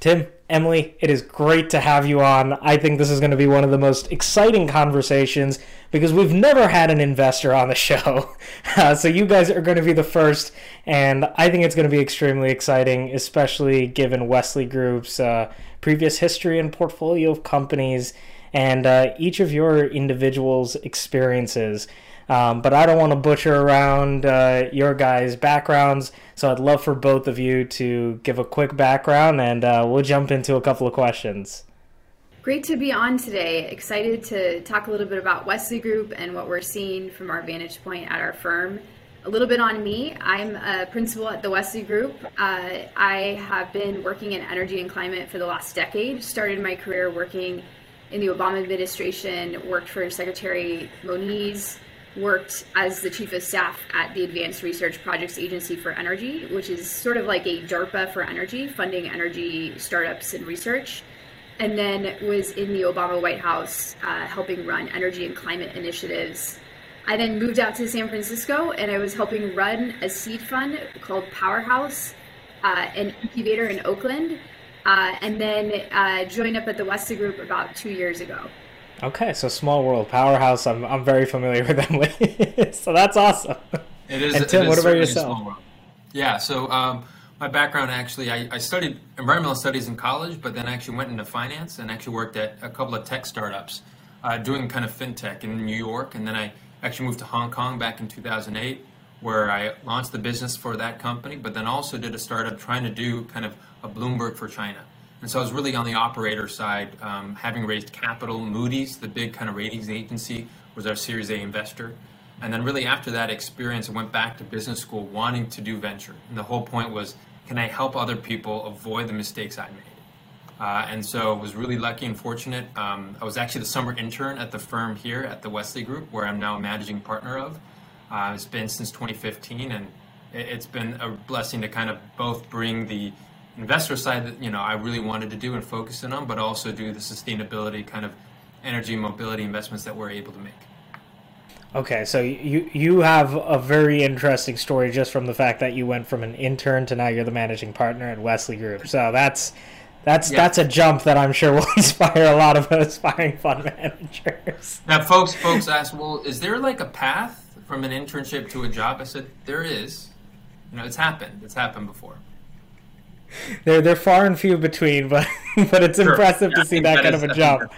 Tim, Emily, it is great to have you on. I think this is going to be one of the most exciting conversations because we've never had an investor on the show. Uh, so you guys are going to be the first, and I think it's going to be extremely exciting, especially given Westly Group's uh, previous history and portfolio of companies and uh, each of your individuals' experiences. Um, but I don't want to butcher around uh, your guys' backgrounds, so I'd love for both of you to give a quick background and uh, we'll jump into a couple of questions. Great to be on today. Excited to talk a little bit about Westly Group and what we're seeing from our vantage point at our firm. A little bit on me. I'm a principal at the Westly Group. Uh, I have been working in energy and climate for the last decade. Started my career working in the Obama administration, worked for Secretary Moniz, worked as the chief of staff at the Advanced Research Projects Agency for Energy, which is sort of like a DARPA for energy, funding energy startups and research. And then was in the Obama White House uh, helping run energy and climate initiatives. I then moved out to San Francisco and I was helping run a seed fund called Powerhouse, uh, an incubator in Oakland, uh, and then uh, joined up at the Westly Group about two years ago. Okay, so Small World Powerhouse. I'm I'm very familiar with them. so that's awesome. It is. And Tim, what about yourself? Yeah. So um, my background actually, I, I, studied environmental studies in college, but then actually went into finance and actually worked at a couple of tech startups, uh, doing kind of fintech in New York, and then I actually moved to Hong Kong back in 2008, where I launched the business for that company, but then also did a startup trying to do kind of a Bloomberg for China. And so I was really on the operator side, um, having raised capital. Moody's, the big kind of ratings agency, was our Series A investor. And then really after that experience, I went back to business school wanting to do venture. And the whole point was, can I help other people avoid the mistakes I made? Uh, and so was really lucky and fortunate. Um, I was actually the summer intern at the firm here at the Westly Group, where I'm now a managing partner of. Uh, it's been since 2015, and it's been a blessing to kind of both bring the investor side that you know I really wanted to do and focus in on, but also do the sustainability kind of energy mobility investments that we're able to make. Okay, so you you have a very interesting story just from the fact that you went from an intern to now you're the managing partner at Westly Group. So that's that's yeah. that's a jump that I'm sure will inspire a lot of aspiring fund managers. Now, folks, folks ask, well, is there like a path from an internship to a job? I said there is. You know, it's happened. It's happened before they're they're far and few between, but but it's sure. impressive yeah, to see that, that kind of a jump.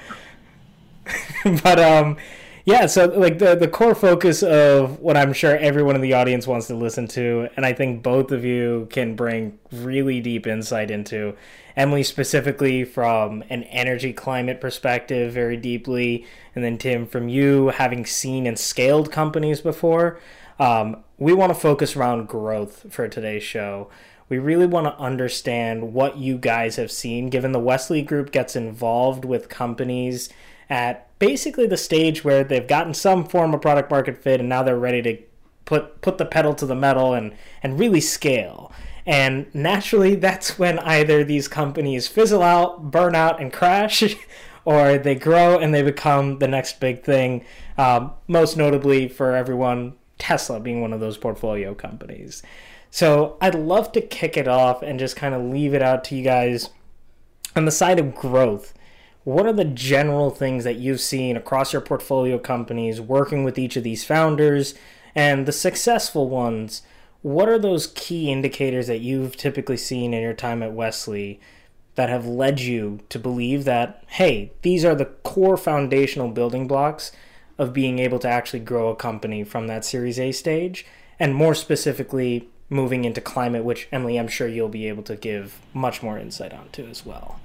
but um, yeah. So like the the core focus of what I'm sure everyone in the audience wants to listen to, and I think both of you can bring really deep insight into. Emily specifically from an energy climate perspective, very deeply, and then Tim from you having seen and scaled companies before. Um, we want to focus around growth for today's show we really want to understand what you guys have seen, given the Westly Group gets involved with companies at basically the stage where they've gotten some form of product market fit and now they're ready to put put the pedal to the metal and and really scale. And naturally, that's when either these companies fizzle out, burn out, and crash, or they grow and they become the next big thing. Um, most notably for everyone, Tesla being one of those portfolio companies. So I'd love to kick it off and just kind of leave it out to you guys on the side of growth. What are the general things that you've seen across your portfolio companies working with each of these founders and the successful ones? What are those key indicators that you've typically seen in your time at Westly that have led you to believe that, hey, these are the core foundational building blocks of being able to actually grow a company from that Series A stage? And more specifically, moving into climate, which Emily, I'm sure you'll be able to give much more insight onto as well.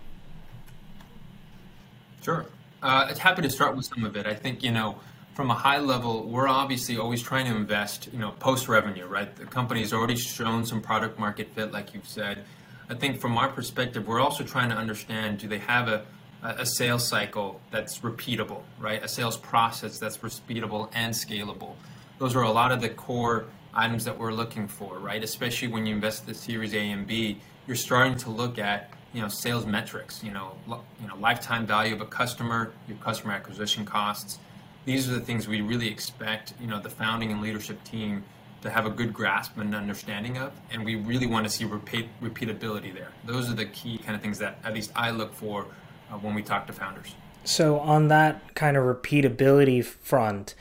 Sure. Uh, happy to start with some of it. I think, you know, from a high level, we're obviously always trying to invest, you know, post revenue, right? The company's already shown some product market fit, like you've said. I think from our perspective, we're also trying to understand do they have a, a sales cycle that's repeatable, right? A sales process that's repeatable and scalable. Those are a lot of the core items that we're looking for, right? Especially when you invest the Series A and B, you're starting to look at you know sales metrics, you know, lo- you know lifetime value of a customer, your customer acquisition costs. These are the things we really expect, you know, the founding and leadership team to to have a good grasp and understanding of, and we really want to see repeat, repeatability there. Those are the key kind of things that at least I look for uh, when we talk to founders. So on that kind of repeatability front,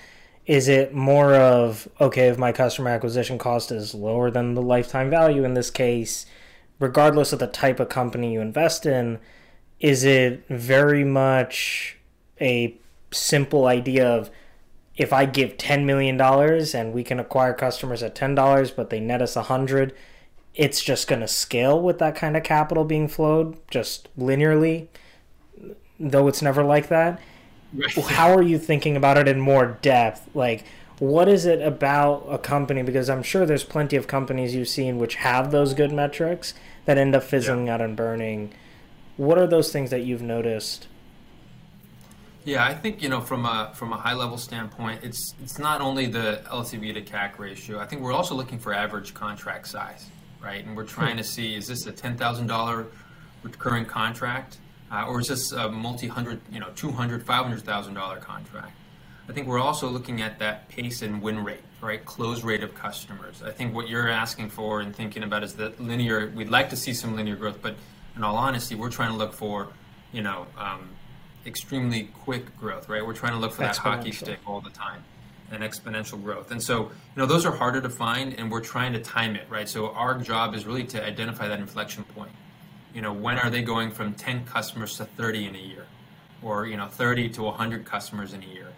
is it more of okay if my customer acquisition cost is lower than the lifetime value in this case, regardless of the type of company you invest in, is it very much a simple idea of if I give $10 million and we can acquire customers at $10, but they net us 100, it's just going to scale with that kind of capital being flowed just linearly, though it's never like that. Right. How are you thinking about it in more depth? Like, what is it about a company? Because I'm sure there's plenty of companies you've seen which have those good metrics that end up fizzling yeah. out and burning. What are those things that you've noticed? Yeah, I think you know from a from a high level standpoint, it's it's not only the LTV to CAC ratio. I think we're also looking for average contract size, right? And we're trying hmm. to see is this a ten thousand dollar recurring contract, uh, or is this a multi hundred, you know, two hundred, five hundred thousand dollar contract? I think we're also looking at that pace and win rate, right? Close rate of customers. I think what you're asking for and thinking about is that linear. We'd like to see some linear growth, but in all honesty, we're trying to look for, you know. Um, extremely quick growth, right? We're trying to look for that hockey stick all the time and exponential growth. And so, you know, those are harder to find and we're trying to time it, right? So our job is really to identify that inflection point. You know, when are they going from 10 customers to 30 in a year? Or, you know, 30 to 100 customers in a year?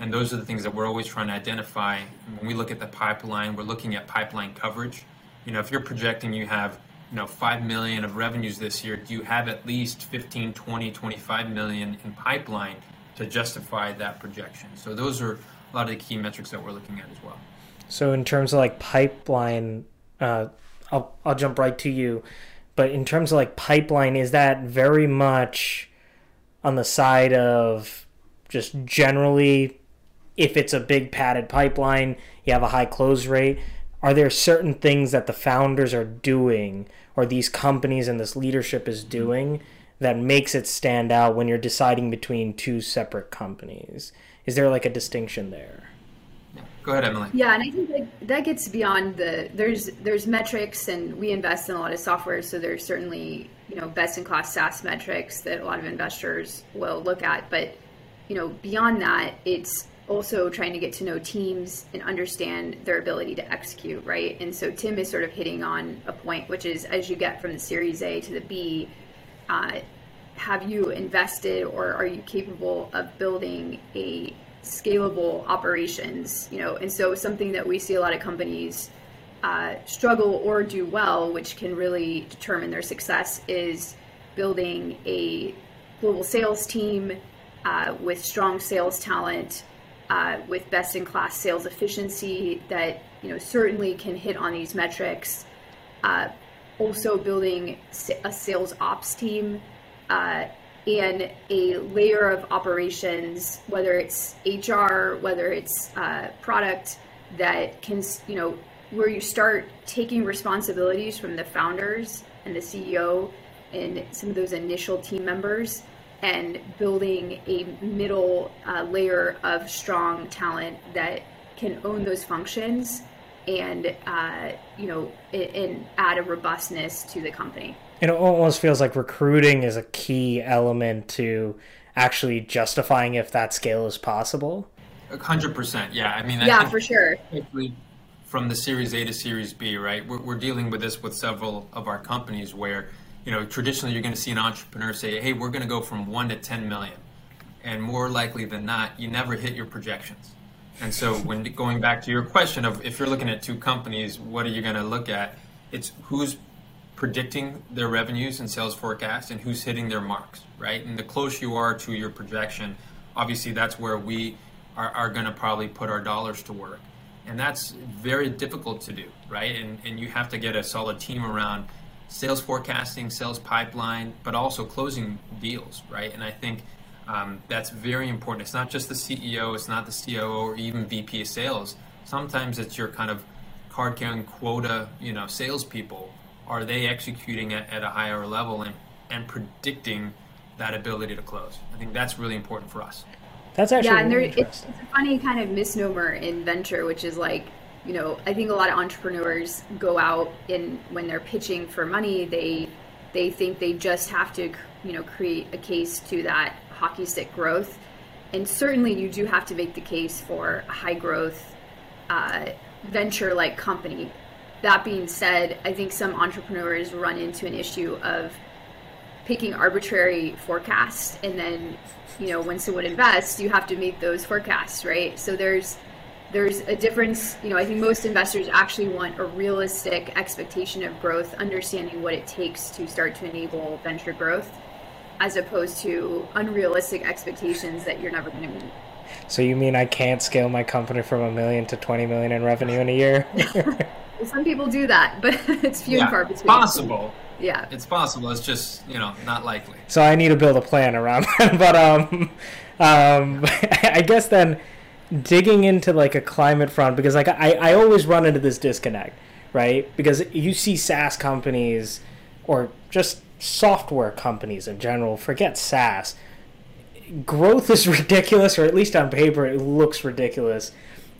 And those are the things that we're always trying to identify. When we look at the pipeline, we're looking at pipeline coverage. You know, if you're projecting you have you know 5 million of revenues this year do you have at least 15 20 25 million in pipeline to justify that projection so those are a lot of the key metrics that we're looking at as well so in terms of like pipeline uh, I'll, I'll jump right to you but in terms of like pipeline is that very much on the side of just generally if it's a big padded pipeline you have a high close rate are there certain things that the founders are doing or these companies and this leadership is mm-hmm. doing that makes it stand out when you're deciding between two separate companies? Is there like a distinction there go ahead emily yeah and i think that, that gets beyond the there's there's metrics and we invest in a lot of software so there's certainly you know best in class saas metrics that a lot of investors will look at but you know beyond that it's also trying to get to know teams and understand their ability to execute, right? And so Tim is sort of hitting on a point, which is as you get from the Series A to the B, uh, have you invested or are you capable of building a scalable operations? You know, and so something that we see a lot of companies uh, struggle or do well, which can really determine their success, is building a global sales team uh, with strong sales talent uh, with best in class sales efficiency that you know certainly can hit on these metrics. Uh, also building a sales ops team uh, and a layer of operations, whether it's HR, whether it's uh, product, that can you know where you start taking responsibilities from the founders and the CEO and some of those initial team members and building a middle uh, layer of strong talent that can own those functions and uh, you know and add a robustness to the company it almost feels like recruiting is a key element to actually justifying if that scale is possible 100% yeah i mean I yeah for sure from the series a to series b right we're, we're dealing with this with several of our companies where you know, traditionally you're going to see an entrepreneur say, "Hey, we're going to go from one to 10 million," and more likely than not, you never hit your projections. And so, when going back to your question of if you're looking at two companies, what are you going to look at? It's who's predicting their revenues and sales forecasts and who's hitting their marks, right? And the closer you are to your projection, obviously that's where we are, are going to probably put our dollars to work. And that's very difficult to do, right? And, and you have to get a solid team around sales forecasting, sales pipeline, but also closing deals, right? And I think um, that's very important. It's not just the CEO, it's not the COO or even VP of sales. Sometimes it's your kind of card carrying quota, you know, salespeople. Are they executing at, at a higher level and, and predicting that ability to close? I think that's really important for us. That's actually yeah, and there, it's, it's a funny kind of misnomer in venture, which is like you know, I think a lot of entrepreneurs go out and when they're pitching for money, they they think they just have to, you know, create a case to that hockey stick growth. And certainly, you do have to make the case for a high growth uh, venture like company. That being said, I think some entrepreneurs run into an issue of picking arbitrary forecasts and then you know when someone invests you have to meet those forecasts right? So there's there's a difference you know i think most investors actually want a realistic expectation of growth understanding what it takes to start to enable venture growth as opposed to unrealistic expectations that you're never going to meet. So you mean i can't scale my company from a million to 20 million in revenue in a year some people do that but it's few yeah, and far between. It's possible. Yeah. It's possible. It's just you know not likely. So i need to build a plan around that but um um i guess then digging into like a climate front because like I, I always run into this disconnect right? Because you see saas companies or just software companies in general forget saas. Growth is ridiculous or at least on paper it looks ridiculous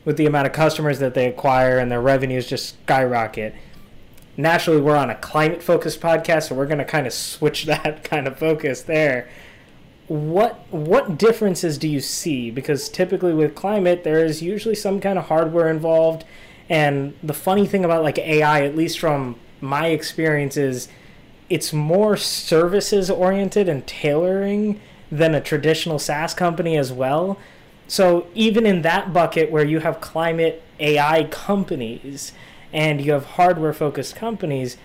with the amount of customers that they acquire and their revenues just skyrocket naturally we're on a climate focused podcast so we're going to kind of switch that kind of focus there what what differences do you see? Because typically with climate, there is usually some kind of hardware involved, and the funny thing about like AI, at least from my experience, is it's more services oriented and tailoring than a traditional SaaS company as well. So even in that bucket where you have climate AI companies and you have hardware focused companies,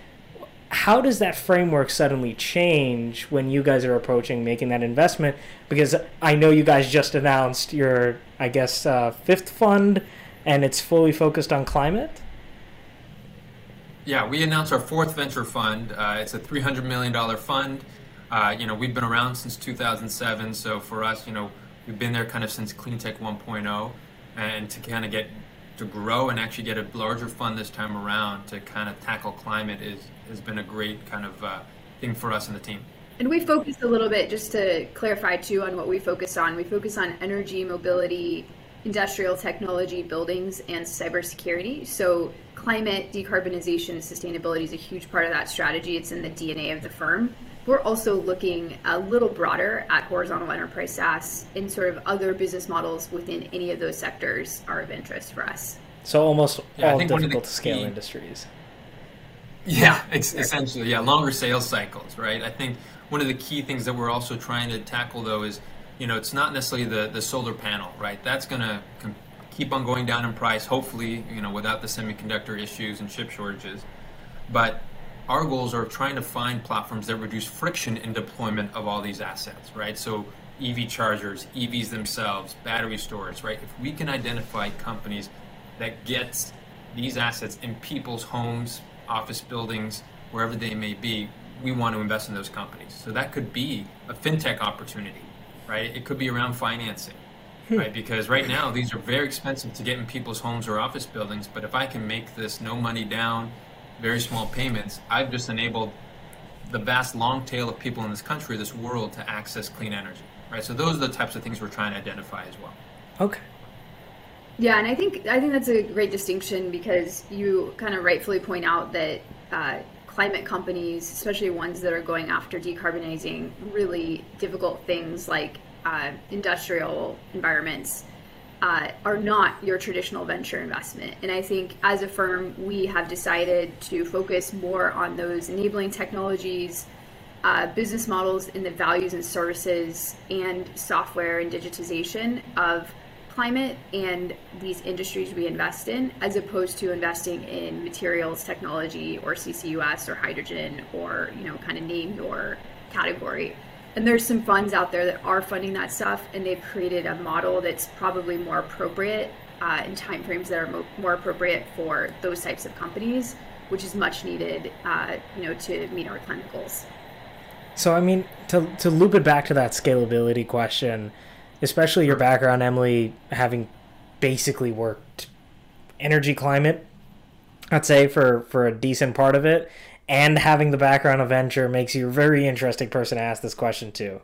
how does that framework suddenly change when you guys are approaching making that investment? Because I know you guys just announced your, I guess, uh, fifth fund, and it's fully focused on climate. Yeah, we announced our fourth venture fund. Uh, it's a three hundred million dollar fund. Uh, you know, we've been around since 2007, so for us, you know, we've been there kind of since CleanTech 1.0, and to kind of get to grow and actually get a larger fund this time around to kind of tackle climate is has been a great kind of uh, thing for us and the team. And we focused a little bit, just to clarify too, on what we focus on. We focus on energy, mobility, industrial technology, buildings, and cybersecurity. So climate, decarbonization, and sustainability is a huge part of that strategy. It's in the DNA of the firm. We're also looking a little broader at horizontal enterprise SaaS and sort of other business models within any of those sectors are of interest for us. So almost yeah, all difficult to scale key, industries. Yeah, essentially, yeah, longer sales cycles, right? I think one of the key things that we're also trying to tackle though is, you know, it's not necessarily the the solar panel, right? That's going to keep on going down in price, hopefully, you know, without the semiconductor issues and chip shortages. But our goals are trying to find platforms that reduce friction in deployment of all these assets, right? So EV chargers, EVs themselves, battery storage, right? If we can identify companies that gets these assets in people's homes, office buildings, wherever they may be, we want to invest in those companies. So that could be a fintech opportunity, right? It could be around financing, hmm. right? Because right now these are very expensive to get in people's homes or office buildings. But if I can make this no money down, very small payments, I've just enabled the vast long tail of people in this country, this world, to access clean energy, right? So those are the types of things we're trying to identify as well. Okay. Yeah, and I think I think that's a great distinction because you kind of rightfully point out that uh, climate companies, especially ones that are going after decarbonizing really difficult things like uh, industrial environments, uh, are not your traditional venture investment. And I think as a firm, we have decided to focus more on those enabling technologies, uh, business models, and the values and services and software and digitization of climate and these industries we invest in, as opposed to investing in materials technology or CCUS or hydrogen or, you know, kind of name your category. And there's some funds out there that are funding that stuff, and they've created a model that's probably more appropriate uh, in timeframes that are mo- more appropriate for those types of companies, which is much needed, uh, you know, to meet our climate goals. So, I mean, to to loop it back to that scalability question, especially your background, Emily, having basically worked energy climate, I'd say for for a decent part of it, and having the background of venture makes you a very interesting person to ask this question to.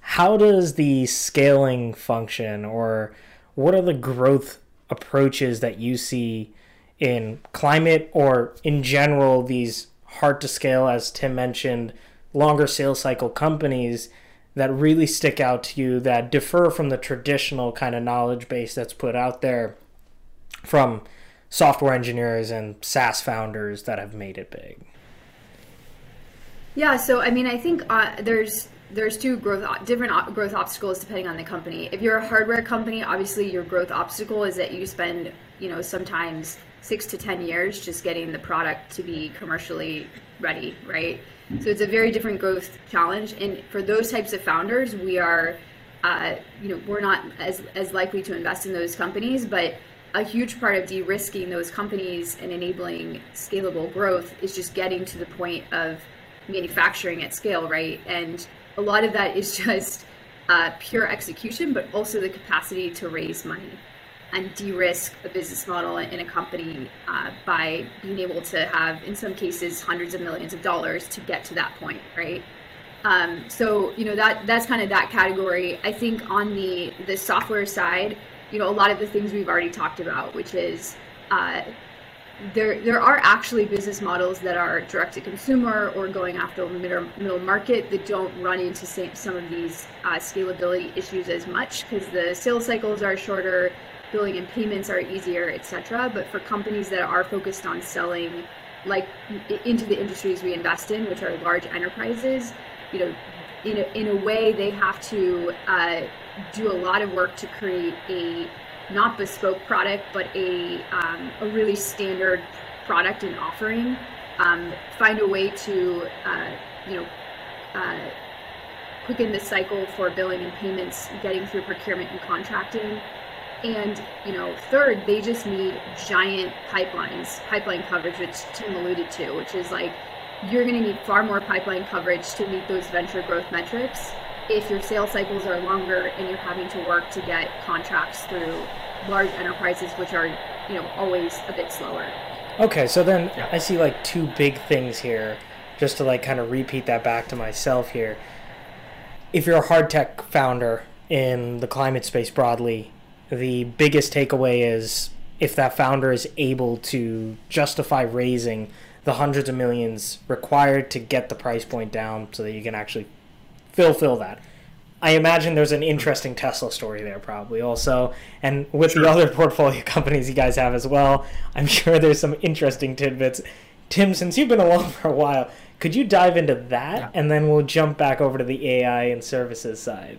How does the scaling function, or what are the growth approaches that you see in climate or in general these hard to scale, as Tim mentioned, longer sales cycle companies that really stick out to you that differ from the traditional kind of knowledge base that's put out there from software engineers and SaaS founders that have made it big? Yeah, so I mean, I think uh, there's there's two growth different growth obstacles depending on the company. If you're a hardware company, obviously your growth obstacle is that you spend you know sometimes six to ten years just getting the product to be commercially ready, right? So it's a very different growth challenge, and for those types of founders, we are, uh, you know, we're not as as likely to invest in those companies, but a huge part of de-risking those companies and enabling scalable growth is just getting to the point of manufacturing at scale, right? And a lot of that is just uh, pure execution, but also the capacity to raise money and de-risk a business model in a company uh, by being able to have, in some cases, hundreds of millions of dollars to get to that point, right? Um, so you know that that's kind of that category. I think on the the software side, you know, a lot of the things we've already talked about, which is uh, there there are actually business models that are direct to consumer or going after the middle, middle market that don't run into some of these uh, scalability issues as much because the sales cycles are shorter, billing and payments are easier, etc. But for companies that are focused on selling like into the industries we invest in, which are large enterprises, you know, in a, in a way they have to uh, do a lot of work to create a not bespoke product, but a, um, a really standard product and offering. Um, find a way to, uh, you know, uh, quicken the cycle for billing and payments, getting through procurement and contracting. And, you know, third, they just need giant pipelines, pipeline coverage, which Tim alluded to, which is like you're going to need far more pipeline coverage to meet those venture growth metrics if your sales cycles are longer and you're having to work to get contracts through large enterprises, which are, you know, always a bit slower. Okay, so then yeah. I see like two big things here, just to like kind of repeat that back to myself here. If you're a hard tech founder in the climate space broadly, the biggest takeaway is if that founder is able to justify raising the hundreds of millions required to get the price point down so that you can actually fulfill that. I imagine there's an interesting Tesla story there, probably also, and with sure. the other portfolio companies you guys have as well. I'm sure there's some interesting tidbits. Tim, since you've been along for a while, could you dive into that, yeah. and then we'll jump back over to the AI and services side.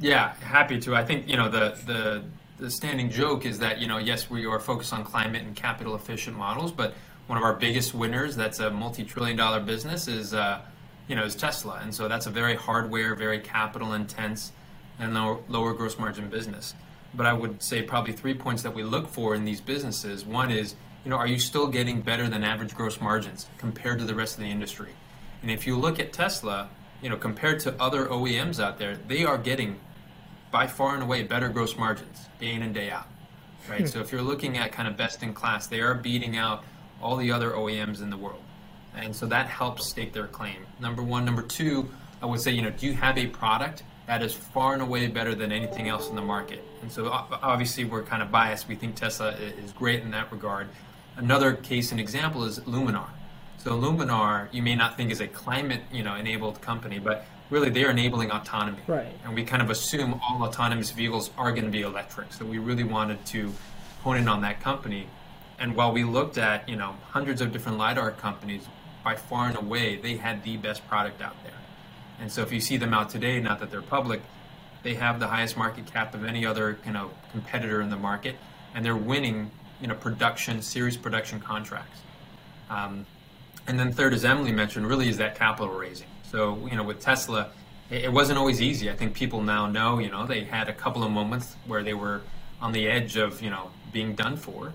Yeah, happy to. I think you know the the the standing joke is that you know yes we are focused on climate and capital efficient models, but one of our biggest winners that's a multi trillion dollar business is. Uh, you know, is Tesla. And so that's a very hardware, very capital intense, and lower, lower gross margin business. But I would say probably three points that we look for in these businesses. One is, you know, are you still getting better than average gross margins compared to the rest of the industry? And if you look at Tesla, you know, compared to other OEMs out there, they are getting by far and away better gross margins day in and day out. Right? Hmm. so if you're looking at kind of best in class, they are beating out all the other OEMs in the world. And so that helps stake their claim. Number one. Number two, I would say, you know, do you have a product that is far and away better than anything else in the market? And so obviously we're kind of biased. We think Tesla is great in that regard. Another case and example is Luminar. So Luminar, you may not think is a climate, you know, enabled company, but really they're enabling autonomy. Right. And we kind of assume all autonomous vehicles are going to be electric. So we really wanted to hone in on that company. And while we looked at, you know, hundreds of different lidar companies, by far and away, they had the best product out there. And so if you see them out today, not that they're public, they have the highest market cap of any other you know competitor in the market, and they're winning you know production series production contracts. Um, and then third, as Emily mentioned, really is that capital raising. So you know with Tesla, it, it wasn't always easy. I think people now know you know they had a couple of moments where they were on the edge of you know being done for.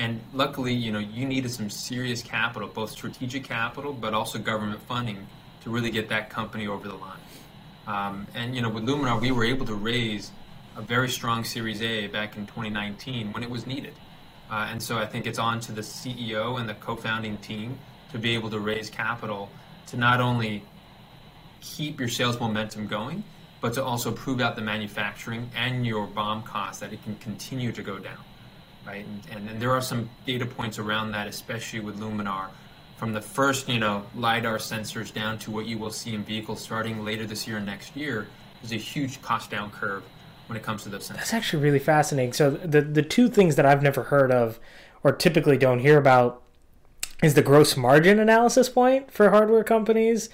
And luckily, you know, you needed some serious capital, both strategic capital, but also government funding to really get that company over the line. Um, and you know, with Luminar, we were able to raise a very strong Series A back in 2019 when it was needed. Uh, and so I think it's on to the CEO and the co-founding team to be able to raise capital to not only keep your sales momentum going, but to also prove out the manufacturing and your BOM cost that it can continue to go down. Right? And, and, and there are some data points around that, especially with Luminar, from the first you know lidar sensors down to what you will see in vehicles starting later this year and next year. There's a huge cost down curve when it comes to those sensors. That's actually really fascinating. So the the two things that I've never heard of, or typically don't hear about, is the gross margin analysis point for hardware companies,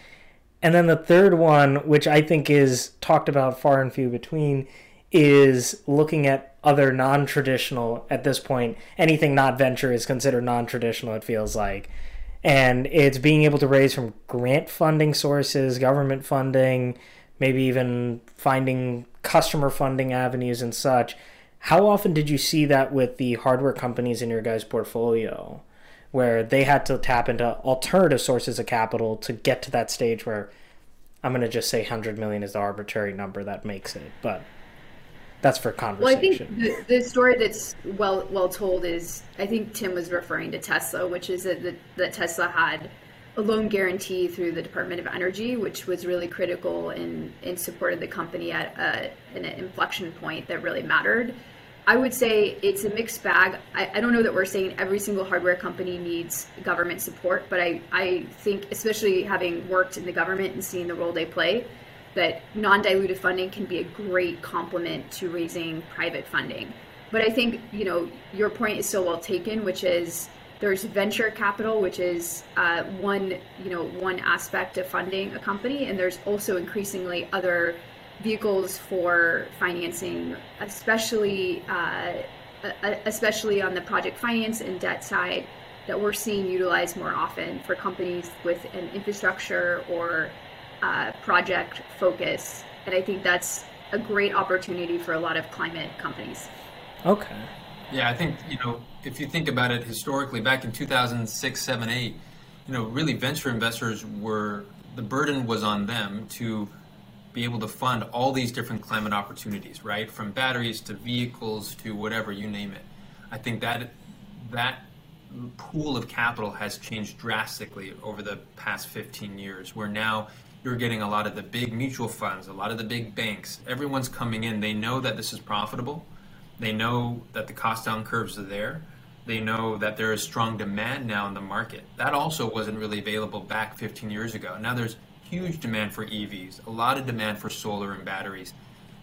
and then the third one, which I think is talked about far and few between, is looking at other non-traditional at this point anything not venture is considered non-traditional it feels like and it's being able to raise from grant funding sources government funding maybe even finding customer funding avenues and such. How often did you see that with the hardware companies in your guys' portfolio, where they had to tap into alternative sources of capital to get to that stage where I'm going to just say 100 million is the arbitrary number that makes it, but that's for conversation. Well, I think the, the story that's well well told is I think Tim was referring to Tesla, which is that, that Tesla had a loan guarantee through the Department of Energy, which was really critical in, in support of the company at uh, a, an inflection point that really mattered. I would say it's a mixed bag. I, I, don't know that we're saying every single hardware company needs government support, but I, I think, especially having worked in the government and seeing the role they play, that non dilutive funding can be a great complement to raising private funding. But I think, you know, your point is so well taken, which is there's venture capital, which is uh, one you know one aspect of funding a company, and there's also increasingly other vehicles for financing, especially uh, especially on the project finance and debt side that we're seeing utilized more often for companies with an infrastructure or uh, project focus. And I think that's a great opportunity for a lot of climate companies. Okay. Yeah, I think, you know, if you think about it historically, back in 2006, 7, 8, you know, really venture investors were, the burden was on them to be able to fund all these different climate opportunities, right? From batteries to vehicles to whatever, you name it. I think that that pool of capital has changed drastically over the past 15 years, where now you're getting a lot of the big mutual funds, a lot of the big banks. Everyone's coming in. They know that this is profitable they know that the cost down curves are there. They know that there is strong demand now in the market. That also wasn't really available back 15 years ago. Now there's huge demand for EVs, a lot of demand for solar and batteries.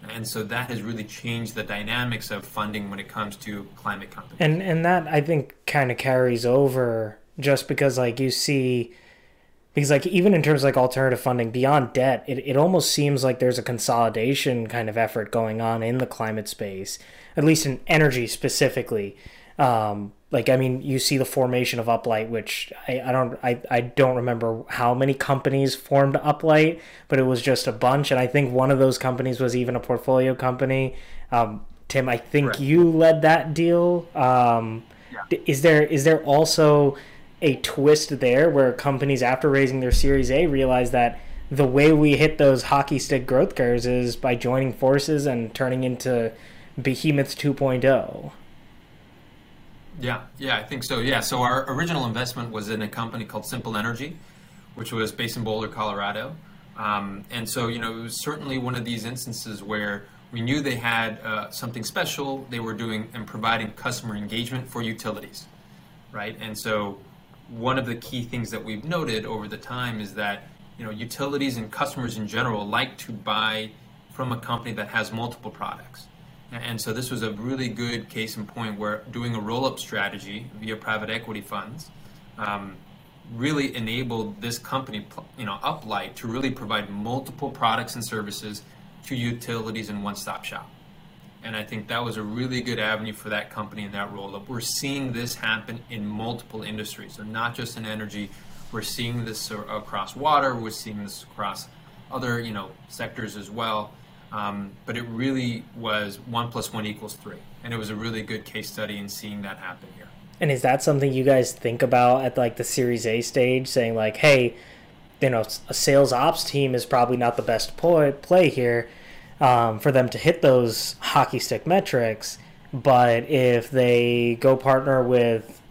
And so that has really changed the dynamics of funding when it comes to climate companies. And and that I think kind of carries over just because like you see because like even in terms of like alternative funding beyond debt, it, it almost seems like there's a consolidation kind of effort going on in the climate space at least in energy specifically. Um, like I mean, you see the formation of Uplight, which I, I don't I, I don't remember how many companies formed Uplight, but it was just a bunch, and I think one of those companies was even a portfolio company. Um, Tim, I think you led that deal. Um, yeah. Is there is there also a twist there where companies after raising their Series A realize that the way we hit those hockey stick growth curves is by joining forces and turning into behemoths 2.0. Yeah, yeah, I think so. Yeah, so our original investment was in a company called Simple Energy, which was based in Boulder, Colorado. Um, and so, you know, it was certainly one of these instances where we knew they had uh, something special they were doing and providing customer engagement for utilities, right? And so, one of the key things that we've noted over the time is that, you know, utilities and customers in general like to buy from a company that has multiple products. And so this was a really good case in point where doing a roll-up strategy via private equity funds um, really enabled this company, you know, Uplight, to really provide multiple products and services to utilities in one-stop shop. And I think that was a really good avenue for that company and that roll-up. We're seeing this happen in multiple industries, so not just in energy. We're seeing this across water. We're seeing this across other, you know, sectors as well. Um, but it really was one plus one equals three. And it was a really good case study in seeing that happen here. And is that something you guys think about at like the Series A stage, saying like, hey, you know, a sales ops team is probably not the best play here um, for them to hit those hockey stick metrics. But if they go partner with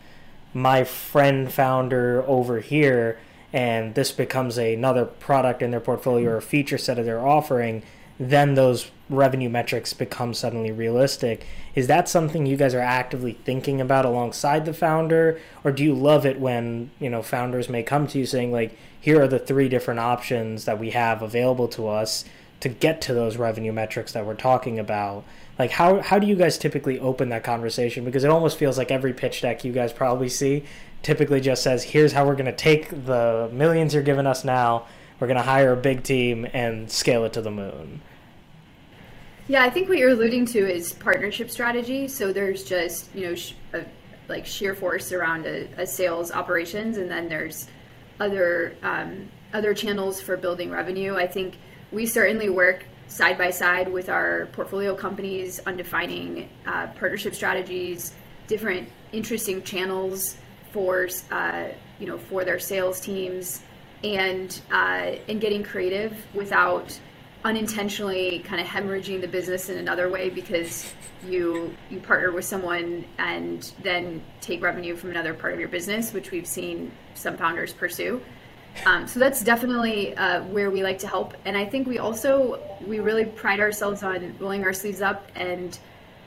my friend founder over here, and this becomes another product in their portfolio or feature set of their offering, then those revenue metrics become suddenly realistic. Is that something you guys are actively thinking about alongside the founder, or do you love it when you know founders may come to you saying like, "Here are the three different options that we have available to us to get to those revenue metrics that we're talking about"? Like, how how do you guys typically open that conversation? Because it almost feels like every pitch deck you guys probably see typically just says, "Here's how we're going to take the millions you're giving us now." We're going to hire a big team and scale it to the moon. Yeah, I think what you're alluding to is partnership strategy. So there's just you know sh- a, like sheer force around a, a, sales operations, and then there's other um, other channels for building revenue. I think we certainly work side by side with our portfolio companies on defining uh, partnership strategies, different interesting channels for uh, you know for their sales teams, and uh, and getting creative without unintentionally kind of hemorrhaging the business in another way because you you partner with someone and then take revenue from another part of your business, which we've seen some founders pursue. Um, so that's definitely uh, where we like to help, and I think we also we really pride ourselves on rolling our sleeves up and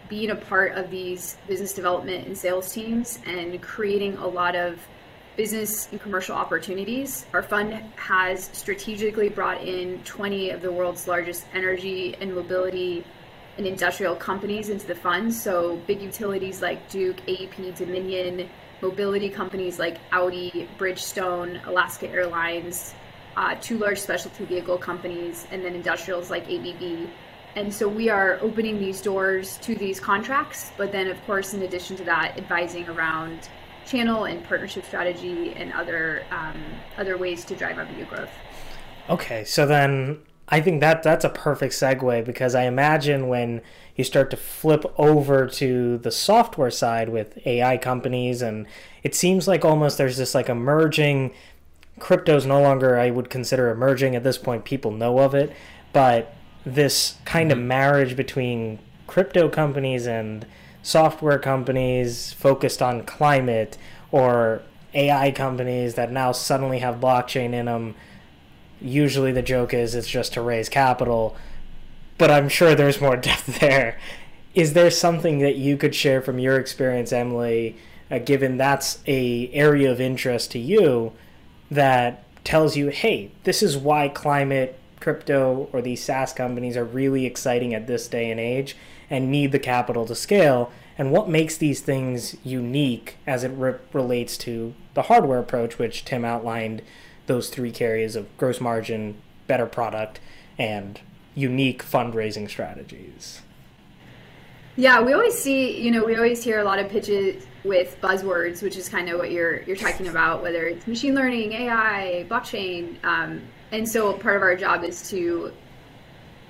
being a part of these business development and sales teams and creating a lot of business and commercial opportunities. Our fund has strategically brought in 20 of the world's largest energy and mobility and industrial companies into the fund. So, big utilities like Duke, AEP, Dominion, mobility companies like Audi, Bridgestone, Alaska Airlines, uh, two large specialty vehicle companies, and then industrials like ABB. And so we are opening these doors to these contracts, but then, of course, in addition to that, advising around channel and partnership strategy and other um, other ways to drive revenue growth. Okay, so then I think that that's a perfect segue because I imagine when you start to flip over to the software side with AI companies, and it seems like almost there's this like emerging crypto's no longer I would consider emerging at this point. People know of it, but this kind of mm-hmm. marriage between crypto companies and software companies focused on climate or AI companies that now suddenly have blockchain in them. Usually the joke is it's just to raise capital, but I'm sure there's more depth there. Is there something that you could share from your experience, Emily, uh, given that's a area of interest to you that tells you, hey, this is why climate, crypto, or these SaaS companies are really exciting at this day and age? and need the capital to scale and what makes these things unique as it re- relates to the hardware approach which tim outlined those three areas of gross margin better product and unique fundraising strategies yeah we always see you know we always hear a lot of pitches with buzzwords which is kind of what you're you're talking about whether it's machine learning ai blockchain um, and so part of our job is to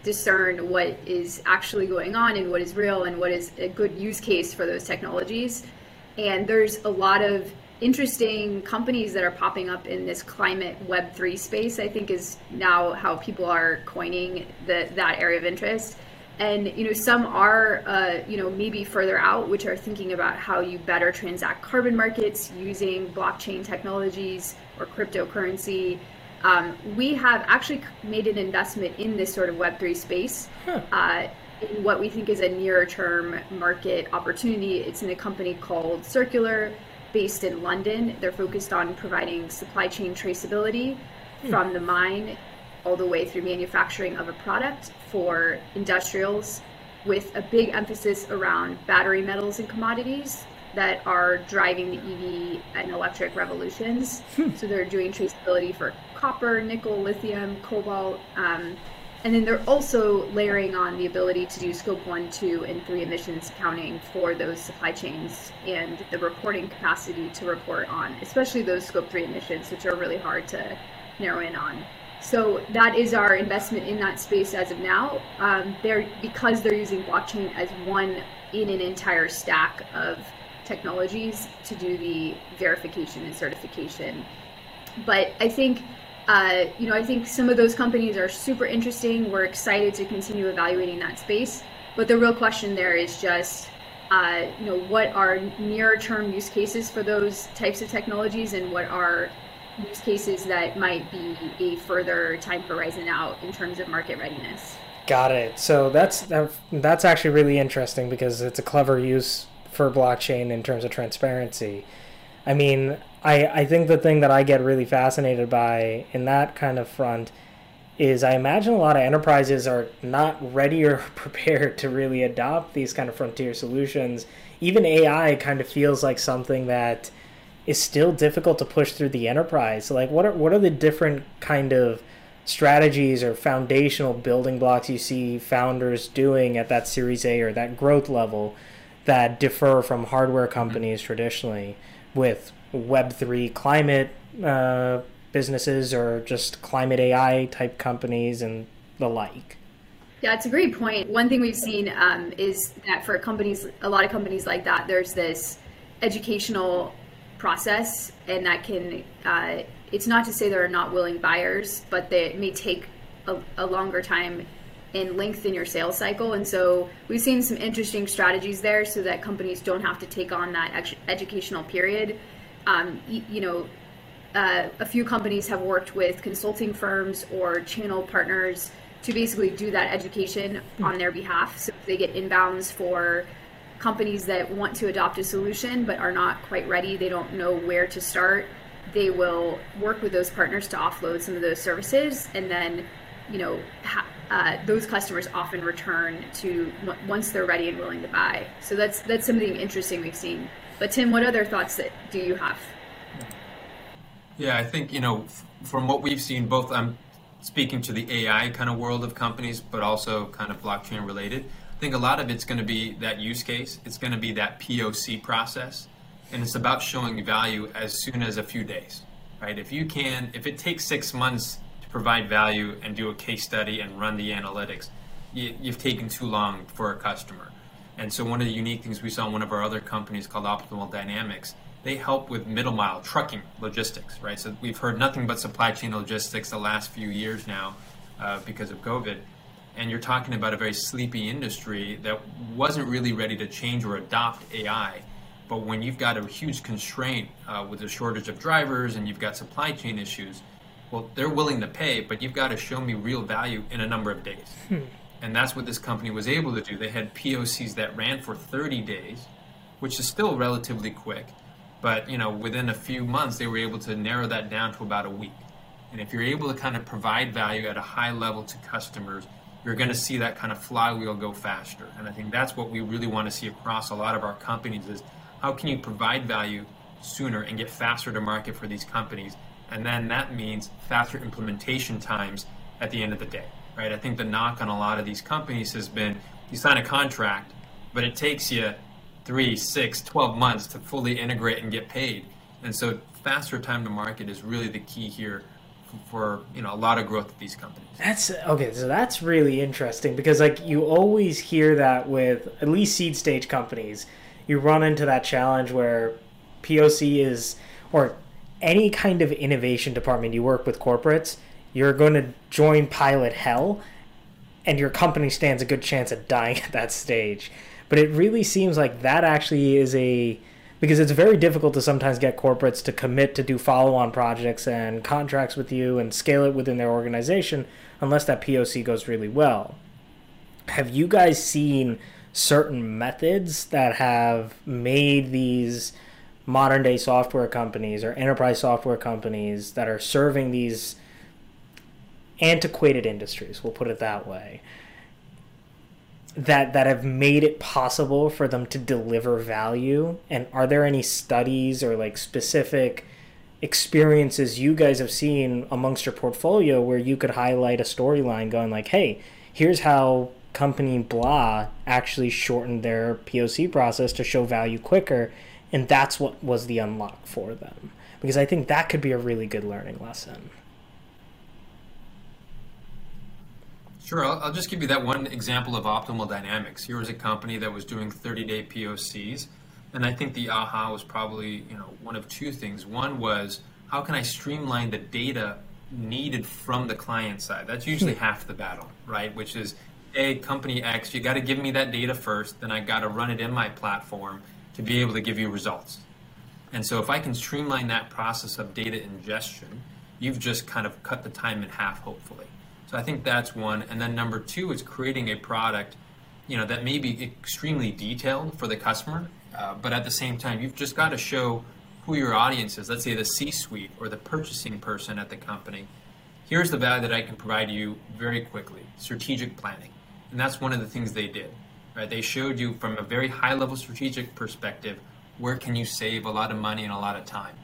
discern what is actually going on and what is real and what is a good use case for those technologies. And there's a lot of interesting companies that are popping up in this climate web3 space i think is now how people are coining the, that area of interest and you know some are uh, you know maybe further out which are thinking about how you better transact carbon markets using blockchain technologies or cryptocurrency um, we have actually made an investment in this sort of Web3 space. Huh. Uh, in what we think is a nearer term market opportunity. It's in a company called Circulor, based in London. They're focused on providing supply chain traceability hmm. from the mine all the way through manufacturing of a product for industrials with a big emphasis around battery metals and commodities that are driving the EV and electric revolutions. Hmm. So they're doing traceability for copper, nickel, lithium, cobalt. Um, and then they're also layering on the ability to do scope one, two, and three emissions accounting for those supply chains and the reporting capacity to report on, especially those scope three emissions, which are really hard to narrow in on. So that is our investment in that space as of now. Um, they're because they're using blockchain as one in an entire stack of technologies to do the verification and certification. But I think, uh, you know, I think some of those companies are super interesting. We're excited to continue evaluating that space. But the real question there is just, uh, you know, what are near-term use cases for those types of technologies, and what are use cases that might be a further time horizon out in terms of market readiness. Got it. So that's that's actually really interesting because it's a clever use for blockchain in terms of transparency. I mean, I I think the thing that I get really fascinated by in that kind of front is I imagine a lot of enterprises are not ready or prepared to really adopt these kind of frontier solutions. Even AI kind of feels like something that is still difficult to push through the enterprise. Like what are what are the different kind of strategies or foundational building blocks you see founders doing at that series A or that growth level that differ from hardware companies traditionally with web3 climate uh, businesses or just climate AI type companies and the like. Yeah, it's a great point. One thing we've seen um, is that for companies, a lot of companies like that, there's this educational process, and that can. Uh, it's not to say there are not willing buyers, but they may take a, a longer time and lengthen your sales cycle. And so we've seen some interesting strategies there, so that companies don't have to take on that educational period. Um, you, you know, uh, a few companies have worked with consulting firms or channel partners to basically do that education on their behalf. So if they get inbounds for companies that want to adopt a solution but are not quite ready, they don't know where to start. They will work with those partners to offload some of those services, and then, you know, ha- uh, those customers often return to once they're ready and willing to buy. So that's that's something interesting we've seen. But Tim, what other thoughts that do you have? Yeah, I think, you know, from what we've seen, both I'm speaking to the AI kind of world of companies, but also kind of blockchain related. I think a lot of it's going to be that use case. It's going to be that POC process. And it's about showing value as soon as a few days, right? If you can, if it takes six months to provide value and do a case study and run the analytics, you, you've taken too long for a customer. And so one of the unique things we saw in one of our other companies called Optimal Dynamics they help with middle mile trucking logistics, right? So we've heard nothing but supply chain logistics the last few years now uh, because of COVID. And you're talking about a very sleepy industry that wasn't really ready to change or adopt AI. But when you've got a huge constraint uh, with a shortage of drivers and you've got supply chain issues, well, they're willing to pay, but you've got to show me real value in a number of days. Hmm. And that's what this company was able to do. They had POCs that ran for 30 days, which is still relatively quick but you know, within a few months, they were able to narrow that down to about a week. And if you're able to kind of provide value at a high level to customers, you're going to see that kind of flywheel go faster. And I think that's what we really want to see across a lot of our companies is how can you provide value sooner and get faster to market for these companies? And then that means faster implementation times at the end of the day, right? I think the knock on a lot of these companies has been you sign a contract, but it takes you three, six, 12 months to fully integrate and get paid. And so faster time to market is really the key here for you know a lot of growth of these companies. That's okay. So that's really interesting because like you always hear that with at least seed stage companies, you run into that challenge where POC is or any kind of innovation department you work with corporates, you're going to join pilot hell, and your company stands a good chance of dying at that stage. But it really seems like that actually is a because it's very difficult to sometimes get corporates to commit to do follow-on projects and contracts with you and scale it within their organization unless that POC goes really well. Have you guys seen certain methods that have made these modern day software companies or enterprise software companies that are serving these antiquated industries, we'll put it that way, that that have made it possible for them to deliver value? And are there any studies or like specific experiences you guys have seen amongst your portfolio where you could highlight a storyline going like hey here's how company blah actually shortened their POC process to show value quicker and that's what was the unlock for them? Because I think that could be a really good learning lesson Sure, I'll, I'll, just give you that one example of optimal dynamics. Here was a company that was doing 30-day POCs, and I think the aha was probably you know one of two things. One was how can I streamline the data needed from the client side? That's usually hmm. half the battle, right? Which is, a company X, you got to give me that data first, then I got to run it in my platform to be able to give you results. And so if I can streamline that process of data ingestion, you've just kind of cut the time in half, hopefully. I think that's one. And then number two is creating a product, you know, that may be extremely detailed for the customer, uh, but at the same time, you've just got to show who your audience is. Let's say the C-suite or the purchasing person at the company. Here's the value that I can provide you very quickly: strategic planning, and that's one of the things they did. Right? They showed you from a very high-level strategic perspective where can you save a lot of money and a lot of time.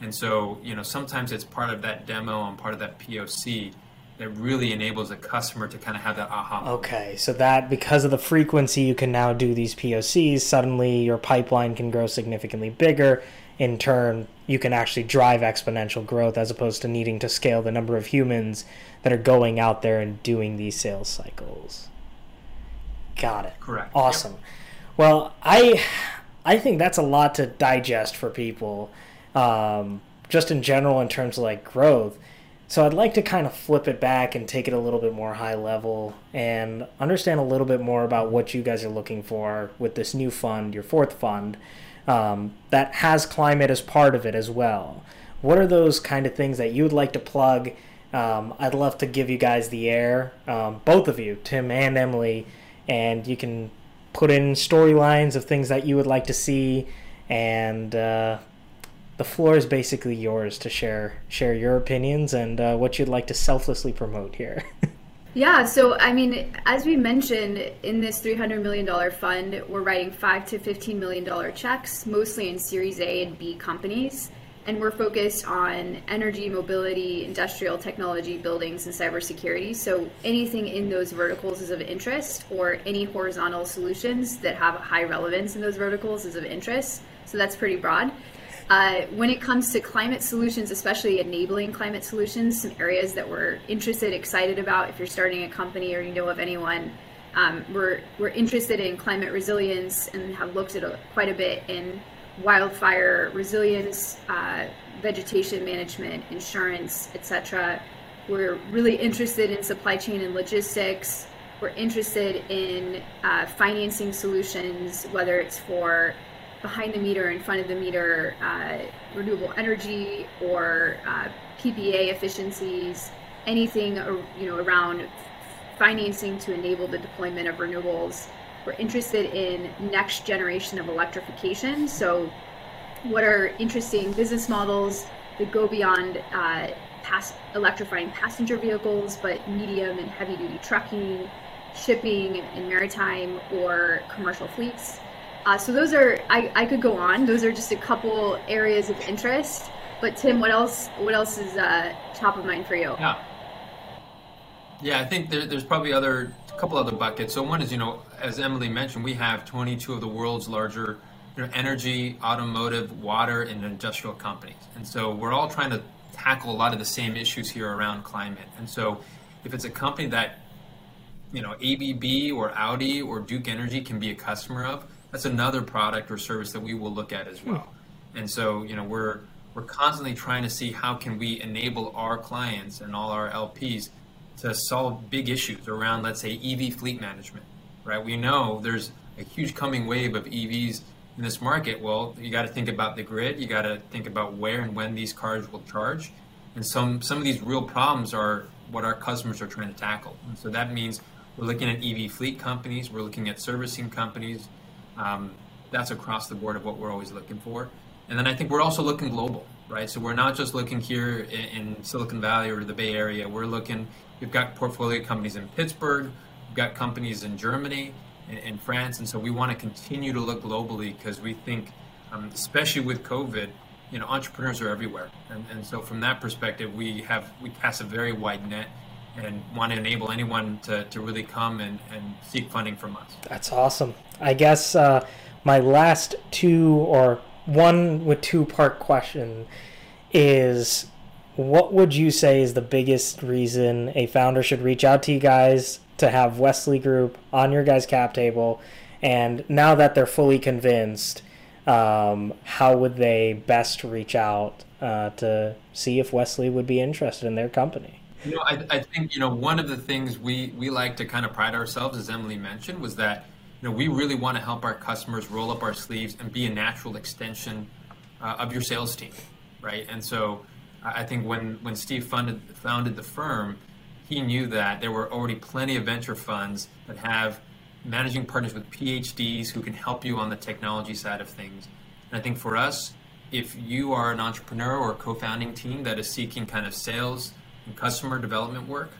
And so, you know, sometimes it's part of that demo and part of that POC that really enables a customer to kind of have that aha. Okay, so that because of the frequency you can now do these POCs, suddenly your pipeline can grow significantly bigger. In turn, you can actually drive exponential growth as opposed to needing to scale the number of humans that are going out there and doing these sales cycles. Got it. Correct. Awesome. Yep. Well, I I think that's a lot to digest for people, um, just in general in terms of like growth. So I'd like to kind of flip it back and take it a little bit more high level and understand a little bit more about what you guys are looking for with this new fund, your fourth fund, um, that has climate as part of it as well. What are those kind of things that you would like to plug? Um, I'd love to give you guys the air, um, both of you, Tim and Emily, and you can put in storylines of things that you would like to see and uh, the floor is basically yours to share share your opinions and uh, what you'd like to selflessly promote here. yeah, so I mean, as we mentioned in this three hundred million dollar fund, we're writing five to fifteen million dollar checks, mostly in Series A and B companies, and we're focused on energy, mobility, industrial technology, buildings, and cybersecurity. So anything in those verticals is of interest, or any horizontal solutions that have high relevance in those verticals is of interest. So that's pretty broad. Uh, when it comes to climate solutions, especially enabling climate solutions, some areas that we're interested, excited about, if you're starting a company or you know of anyone, um, we're, we're interested in climate resilience and have looked at a, quite a bit in wildfire resilience, uh, vegetation management, insurance, etc. We're really interested in supply chain and logistics. We're interested in uh, financing solutions, whether it's for behind the meter, in front of the meter, uh, renewable energy or uh, PPA efficiencies, anything you know around financing to enable the deployment of renewables. We're interested in next generation of electrification. So, what are interesting business models that go beyond uh, pass- electrifying passenger vehicles, but medium and heavy duty trucking, shipping, and maritime or commercial fleets? Uh, so those are I, I could go on. Those are just a couple areas of interest. But Tim, what else? What else is uh, top of mind for you? Yeah, yeah. I think there, there's probably other a couple other buckets. So one is you know, as Emily mentioned, we have 22 of the world's larger you know, energy, automotive, water, and industrial companies, and so we're all trying to tackle a lot of the same issues here around climate. And so, if it's a company that you know ABB or Audi or Duke Energy can be a customer of, that's another product or service that we will look at as well. Hmm. And so, you know, we're we're constantly trying to see how can we enable our clients and all our LPs to solve big issues around, let's say, EV fleet management. Right? We know there's a huge coming wave of EVs in this market. Well, you got to think about the grid. You got to think about where and when these cars will charge. And some some of these real problems are what our customers are trying to tackle. And so that means we're looking at EV fleet companies. We're looking at servicing companies um, that's across the board of what we're always looking for. And then I think we're also looking global, right? So we're not just looking here in, in Silicon Valley or the Bay Area. We're looking, we've got portfolio companies in Pittsburgh, we've got companies in Germany, in, in France. And so we want to continue to look globally because we think, um, especially with COVID, you know, entrepreneurs are everywhere. And, and so from that perspective, we have, we cast a very wide net and want to enable anyone to, to really come and, and seek funding from us. That's awesome. I guess uh, my last two or one with two part question is what would you say is the biggest reason a founder should reach out to you guys to have Westly Group on your guys' cap table? And now that they're fully convinced, um, how would they best reach out uh, to see if Westly would be interested in their company? You know, I, I think you know one of the things we we like to kind of pride ourselves, as Emily mentioned, was that you know we really want to help our customers roll up our sleeves and be a natural extension uh, of your sales team, right? And so I think when when Steve funded founded the firm, he knew that there were already plenty of venture funds that have managing partners with PhDs who can help you on the technology side of things. And I think for us, if you are an entrepreneur or co-founding team that is seeking kind of sales and customer development work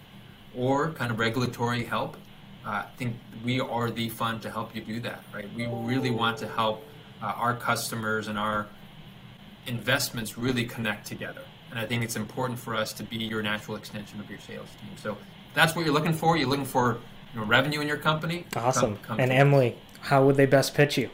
or kind of regulatory help, uh, I think we are the fund to help you do that, right? We really want to help uh, our customers and our investments really connect together. And I think it's important for us to be your natural extension of your sales team. So that's what you're looking for. You're looking for you know, revenue in your company. Awesome. Come, come and Emily, how would they best pitch you?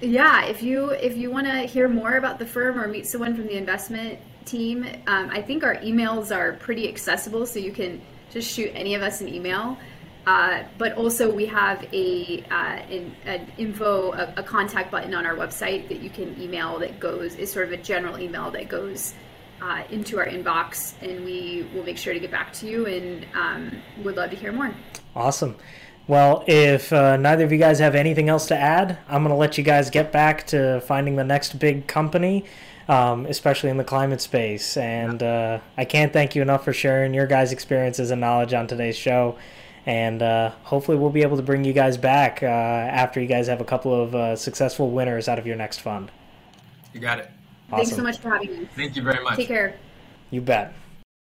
Yeah, if you if you want to hear more about the firm or meet someone from the investment team, um, I think our emails are pretty accessible, so you can just shoot any of us an email. Uh, but also, we have a uh, an, an info, a, a, contact button on our website that you can email that goes is sort of a general email that goes uh, into our inbox, and we will make sure to get back to you. And um, would love to hear more. Awesome. Well, if uh, neither of you guys have anything else to add, I'm going to let you guys get back to finding the next big company. Um, especially in the climate space. And uh, I can't thank you enough for sharing your guys' experiences and knowledge on today's show and uh, hopefully we'll be able to bring you guys back uh, after you guys have a couple of uh, successful winners out of your next fund. You got it. Awesome. Thanks so much for having me. Thank you very much. Take care. You bet.